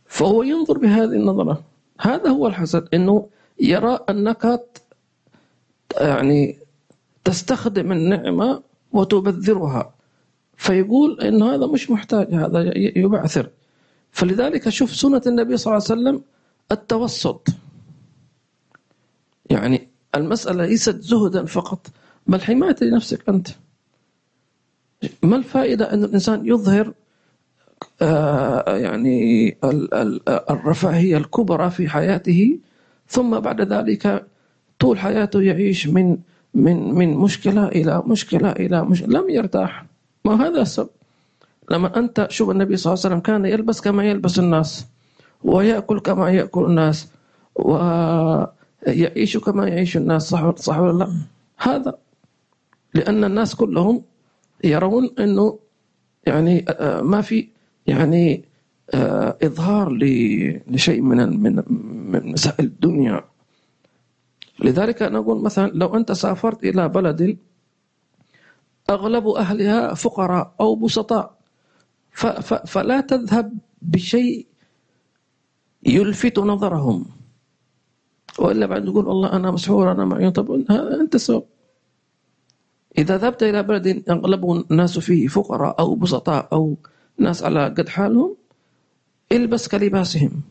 فهو ينظر بهذه النظرة. هذا هو الحسد أنه يرى أنك يعني تستخدم النعمة وتبذرها. فيقول أن هذا مش محتاج هذا يبعثر. فلذلك شوف سنة النبي صلى الله عليه وسلم التوسط. يعني المسألة ليست زهدا فقط بل حماية لنفسك أنت. ما الفائدة أن الإنسان يظهر آه، يعني الرفاهية الكبرى في حياته ثم بعد ذلك طول حياته يعيش من من من مشكلة إلى مشكلة إلى مشكلة لم يرتاح. ما هذا السبب؟ لما أنت شوف النبي صلى الله عليه وسلم كان يلبس كما يلبس الناس ويأكل كما يأكل الناس ويعيش كما يعيش الناس صح صح ولا لا؟ هذا لأن الناس كلهم يرون أنه يعني آه، ما في يعني آه، إظهار لشيء من من من مسائل الدنيا. لذلك نقول مثلا لو أنت سافرت إلى بلد أغلب أهلها فقراء أو بسطاء فلا تذهب بشيء يلفت نظرهم. وإلا بعد تقول والله أنا مسحور أنا معين طب أنت سبب. إذا ذهبت إلى بلد أغلب الناس فيه فقراء أو بسطاء أو ناس على قد حالهم البس كلباسهم.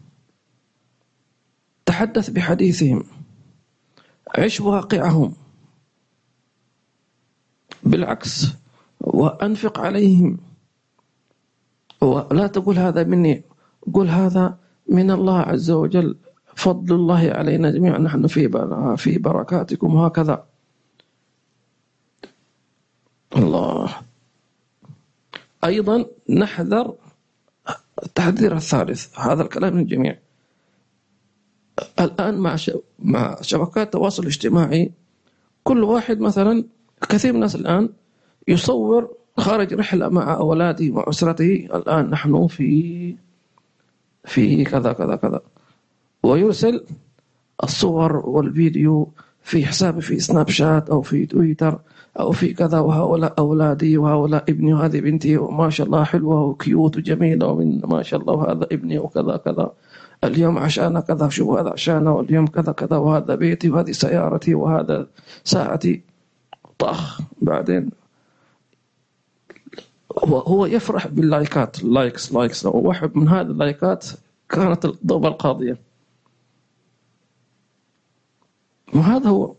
تحدث بحديثهم. عش واقعهم. بالعكس وأنفق عليهم. ولا تقول هذا مني. قل هذا من الله عز وجل. فضل الله علينا جميعا. نحن في في بركاتكم وهكذا الله. أيضا نحذر التحذير الثالث. هذا الكلام للجميع الآن مع مع شبكات التواصل الاجتماعي كل واحد مثلا كثير من الناس الآن يصور خارج رحلة مع أولاده وأسرته. الآن نحن في في كذا كذا كذا. ويرسل الصور والفيديو في حسابه في سناب شات أو في تويتر أو في كذا. وهؤلاء أولادي وهؤلاء ابني وهذه بنتي وما شاء الله حلوة وكيوت وجميلة ومن ما شاء الله وهذا ابني وكذا كذا. اليوم عشان كذا شوف هذا عشانه واليوم كذا كذا وهذا بيتي وهذه سيارتي وهذا ساعتي. طخ. بعدين هو هو يفرح باللايكات likes likes واحد من هذه اللايكات كانت الضربة القاضية. وهذا هو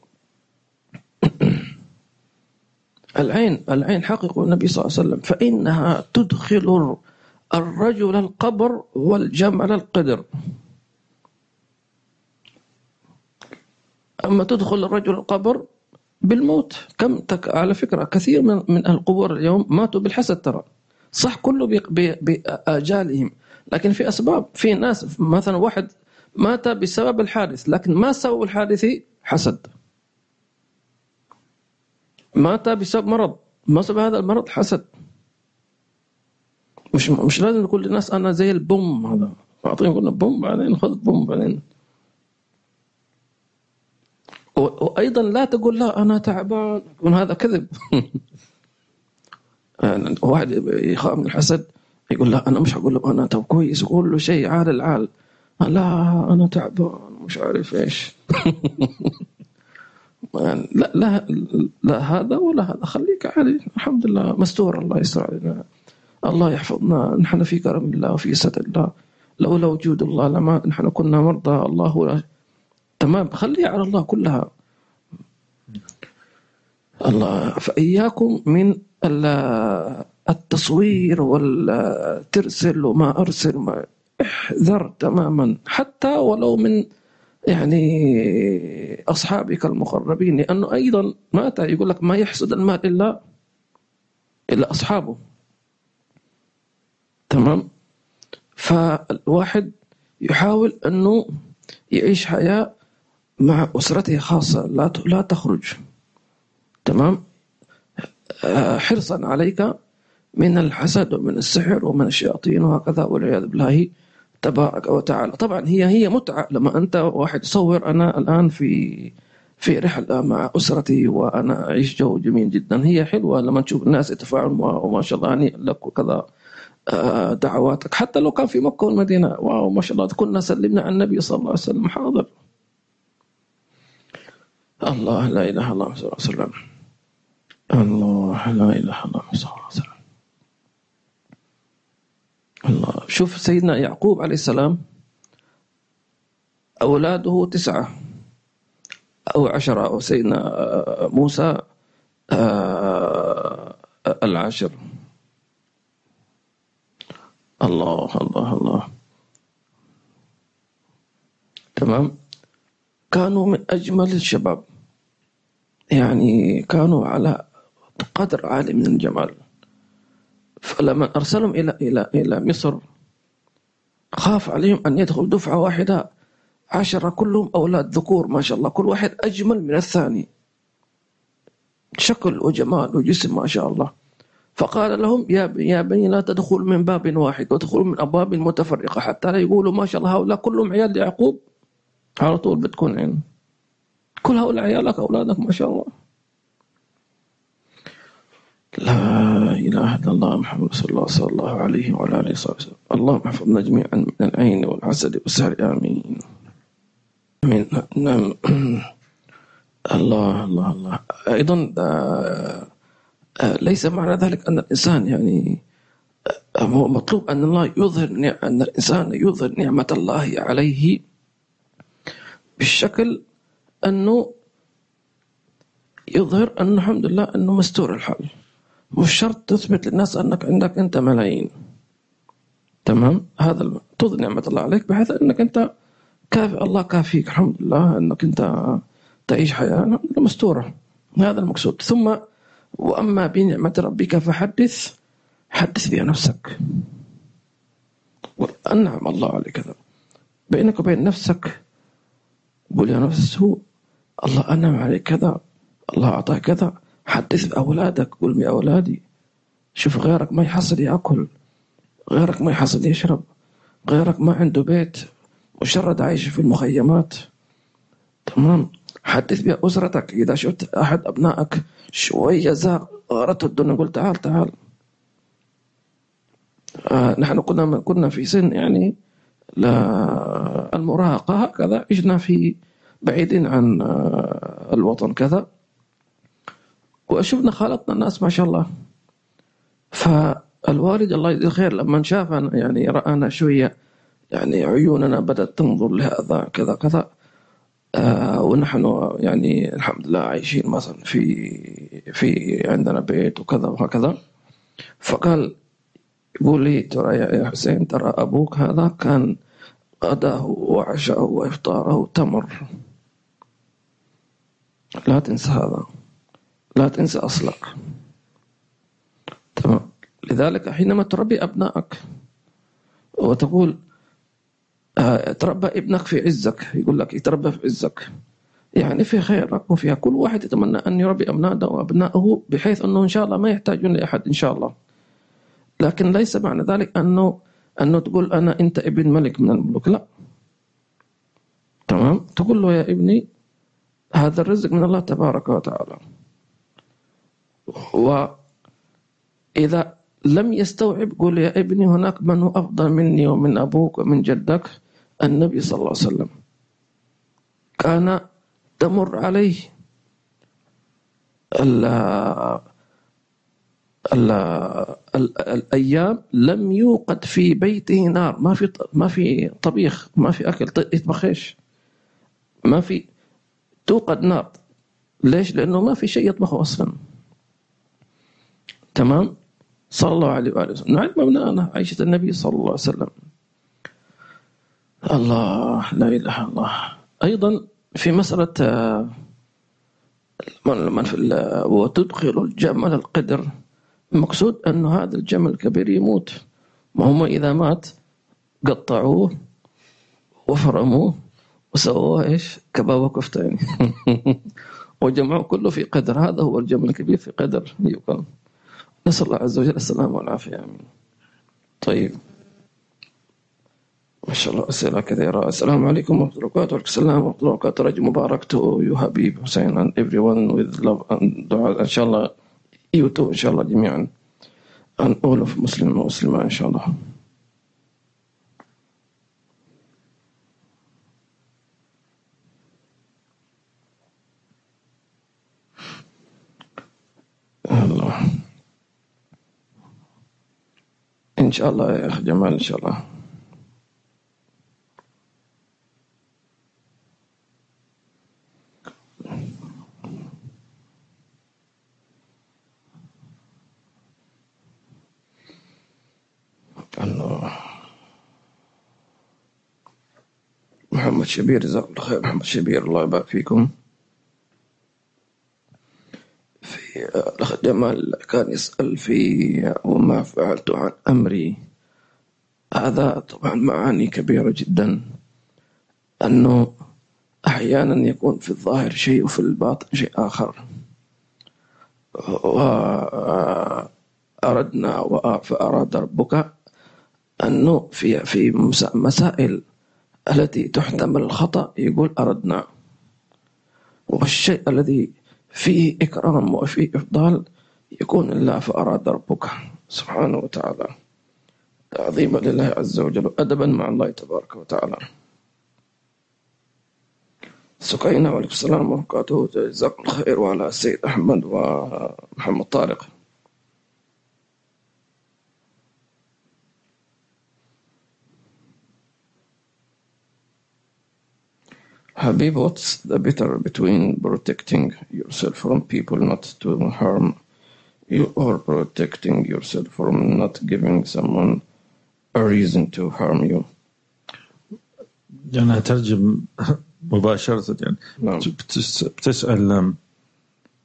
العين العين حقق النبي صلى الله عليه وسلم. فإنها تدخل الرجل القبر والجمل القدر. أما تدخل الرجل القبر بالموت كم تك... على فكرة كثير من من القبور اليوم ماتوا بالحسد ترى. صح كله بآجالهم. لكن في أسباب في ناس مثلا واحد مات بسبب الحادث لكن ما سبب الحادث حسد. مات بسبب مرض. ما سبب هذا المرض؟ حسد. مش مش لازم نقول للناس أنا زي البوم هذا. أعطيهم قلنا بوم بعدين خذ بوم بعدين. وأيضا لا تقول لا أنا تعبان يكون هذا كذب. (laughs) واحد يخاف من الحسد يقول لا أنا مش هقول له أنا تو كويس له شيء عال العال. لا أنا تعبان. مش عارف إيش. (laughs) يعني لا لا لا هذا ولا هذا. خليك عالي الحمد لله. مستور الله يستر علينا الله يحفظنا. نحن في كرم الله وفي ستر الله. لولا وجود الله لما نحن كنا مرضى الله تمام. خليها على الله كلها. الله فإياكم من التصوير والترسل وما أرسل ما احذر تماما. حتى ولو من يعني أصحابك المقربين لأنه أيضا مات يقول لك ما يحسد المال إلا إلا أصحابه. تمام؟ فالواحد يحاول أنه يعيش حياة مع أسرته خاصة لا لا تخرج. تمام؟ حرصا عليك من الحسد ومن السحر ومن الشياطين وهكذا والعياذ بالله. تبارك وتعالى. طبعا هي هي متعة. لما أنت واحد تصور أنا الآن في في رحلة مع أسرتي وأنا أعيش جو جميل جدا. هي حلوة لما تشوف الناس يتفاعلوا وما شاء الله هنيئا لك وكذا آه، دعواتك. حتى لو كان في مكة والمدينة واو ما شاء الله كنا سلمنا على النبي صلى الله عليه وسلم. حاضر. الله لا إله إلا الله صلى الله عليه وسلم. الله لا إله إلا الله صلى الله عليه وسلم. الله. شوف سيدنا يعقوب عليه السلام أولاده تسعة أو عشرة أو سيدنا موسى آه، العاشر. الله الله الله. تمام؟ كانوا من أجمل الشباب. يعني كانوا على قدر عالي من الجمال. فلما أرسلهم إلى إلى إلى مصر خاف عليهم أن يدخل دفعة واحدة. عشرة كلهم أولاد ذكور ما شاء الله. كل واحد أجمل من الثاني. شكل وجمال وجسم ما شاء الله. فقال لهم يا يا بني لا تدخلوا من باب واحد وادخلوا من أبواب متفرقة. حتى لا يقولوا ما شاء الله هؤلاء كلهم عيال يعقوب على طول بتكون عين كل هؤلاء عيالك أولادك ما شاء الله. لا إله إلا الله محمد رسول الله صلى الله عليه وعلى آله وصحبه اللهم احفظنا جميعا من العين والحسد والسهر. آمين. آمين. نعم. (clears throat) الله الله الله. أيضا آه، آه، ليس معنى ذلك أن الإنسان يعني آه، هو مطلوب أن الله يظهر أن الإنسان يظهر نعمة الله عليه بالشكل أنه يظهر أن الحمد لله أنه مستور الحال. مش شرط تثبت للناس أنك عندك أنت ملايين. تمام؟ هذا تظهر نعمة الله عليك بحيث أنك أنت كافي الله كافيك الحمد لله أنك أنت تعيش حياة مستورة. هذا المقصود. ثم وأما بنعمة ربك فحدث حدث بها نفسك. أنعم الله عليك كذا بينك وبين نفسك قول يا نفس هو الله أنعم عليك كذا الله أعطاك كذا. حدث بأولادك قول بأولادي شوف غيرك ما يحصل يأكل غيرك ما يحصل يشرب غيرك ما عنده بيت مشرد عايش في المخيمات. تمام؟ حدث بأسرتك إذا شفت أحد أبنائك شوية زاغ غارته الدنيا قل تعال تعال. آه نحن كنا كنا في سن يعني المراهقة هكذا عشنا في بعيدين عن آه الوطن كذا. وشفنا خالطنا الناس ما شاء الله. فالوالد الله يجزيه الخير لما شافنا يعني رآنا شوية يعني عيوننا بدأت تنظر لهذا كذا كذا. آه ونحن يعني الحمد لله عايشين مثلا في في عندنا بيت وكذا وهكذا. فقال يقول لي ترى يا حسين ترى أبوك هذا كان غداه وعشاءه وإفطاره تمر. لا تنسى هذا. لا تنسى أصلك. تمام. لذلك حينما تربي أبنائك وتقول آه، تربى ابنك في عزك يقول لك يتربى في عزك. يعني في خيرك وفيها. كل واحد يتمنى أن يربي أبنائه وأبنائه بحيث أنه إن شاء الله ما يحتاجون لأحد إن شاء الله. لكن ليس معنى ذلك أنه أنه تقول أنا أنت ابن ملك من الملوك. لا. تمام. تقول له يا ابني هذا الرزق من الله تبارك وتعالى. وإذا لم يستوعب قول يا ابني هناك من هو أفضل مني ومن أبوك ومن جدك النبي صلى الله عليه وسلم كان تمر عليه ال ال ال الأيام لم يوقد في بيته نار ما في ما في طبيخ ما في أكل يطبخ ما في توقد نار. ليش؟ لأنه ما في شيء يطبخه أصلا. تمام؟ صلى الله عليه وآله وسلم. نعلم أبنائنا عيشة النبي صلى الله عليه وسلم. الله لا إله إلا الله. أيضا في مسألة من في وتدخل الجمل القدر. المقصود أن هذا الجمل الكبير يموت. ما هم إذا مات قطعوه وفرموه وسووه إيش؟ كباب وكفتة يعني (laughs) وجمعوه كله في قدر. هذا هو الجمل الكبير في قدر يقام نسأل الله عز وجل السلامة والعافية آمين. طيب. ما شاء الله أسئلة كثيرة. السلام عليكم ورحمة الله وبركاته. السلام ورحمة الله وبركاته. رجل مبارك to you Habib Hussein and everyone with love and دعاء إن شاء الله you too إن شاء الله جميعا. And all of Muslim ومسلمة إن شاء الله. الله. إن شاء الله يا أخ جمال إن شاء الله. الله. محمد شبير جزاك الله خير. محمد شبير الله يبارك فيكم. في الأخ جمال كان يسأل في وما فعلت عن أمري. هذا طبعا معاني كبيرة جدا. أنه أحيانا يكون في الظاهر شيء وفي الباطن شيء آخر. وأردنا فأراد ربك أنه في في مسائل التي تحتمل الخطأ. يقول أردنا. والشيء الذي فيه إكرام وفيه إفضال يكون إلا فأراد ربك سبحانه وتعالى. تعظيما لله عز وجل أدبا مع الله تبارك وتعالى. سكينة وعليكم السلام ورحمة الله جزاكم الخير وعلى السيد أحمد ومحمد طارق. Habib, what's the better between protecting yourself from people not to harm you or protecting yourself from not giving someone a reason to harm you? يعني أترجم مباشرة يعني نعم. بتسأل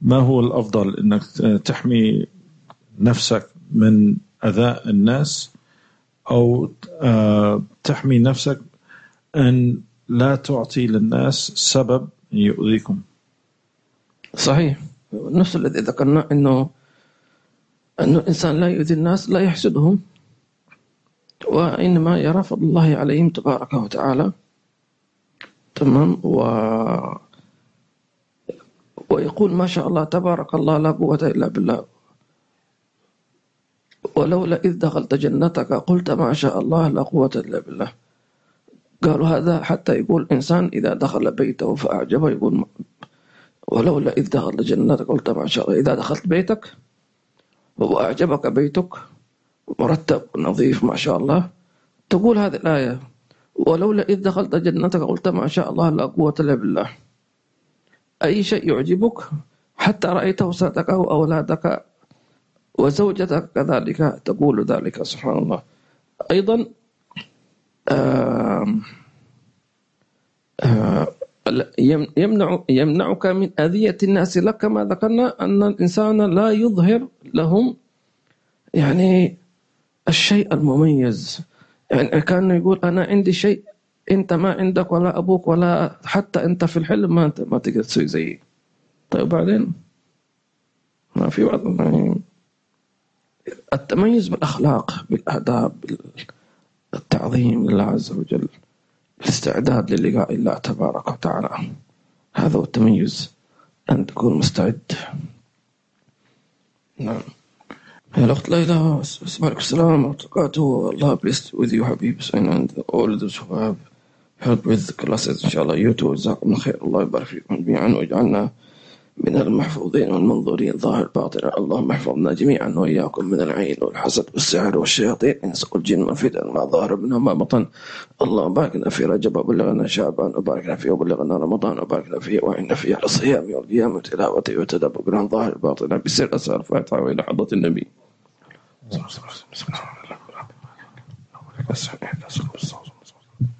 ما هو الأفضل أنك تحمي نفسك من أذى الناس أو تحمي نفسك أن لا تعطي للناس سبب يؤذيكم. صحيح. نفس الذي ذكرنا أنه أنه الإنسان لا يؤذي الناس لا يحسدهم وإنما يرى فضل الله عليهم تبارك وتعالى. تمام؟ و ويقول ما شاء الله تبارك الله لا قوة إلا بالله. ولولا إذ دخلت جنتك قلت ما شاء الله لا قوة إلا بالله. قالوا هذا حتى يقول إنسان إذا دخل بيته فأعجبه يقول ولولا إذ دخلت جنتك قلت ما شاء الله إذا دخلت بيتك وأعجبك بيتك مرتب نظيف ما شاء الله. تقول هذه الآية ولولا إذ دخلت جنتك قلت ما شاء الله لا قوة إلا بالله. أي شيء يعجبك حتى رأيت وسادك أو أولادك وزوجتك كذلك تقول ذلك سبحان الله. أيضا يمنع يمنعك من أذية الناس. لك كما ذكرنا أن الإنسان لا يظهر لهم يعني الشيء المميز. يعني كان يقول أنا عندي شيء أنت ما عندك ولا أبوك ولا حتى أنت في الحلم ما أنت ما تقدر تسوي زيي. طيب بعدين؟ ما في بعض التميز بالأخلاق بالآداب التعظيم لله عز وجل الاستعداد للقاء الله تبارك وتعالى. هذا هو التميز. أن تكون مستعد. نعم. يا الأخت ليلى عليكم السلام ورحمة الله blessed with you حبيب and all those who have helped with classes إن شاء الله you جزاكم الله خير الله يبارك فيكم جميعا واجعلنا من المحفوظين والمنظورين ظاهر باطن اللهم احفظنا جميعا واياكم من العين والحسد والسحر والشياطين انس والجن والفتن ما ظهر منها ما بطن اللهم باركنا في رجب وبلغنا شعبان وباركنا فيه وبلغنا رمضان وباركنا فيه وعنا فيه على الصيام والقيام وتلاوته وتدبر ظاهر باطن بسر اسرار الفاتحه والى حضره النبي.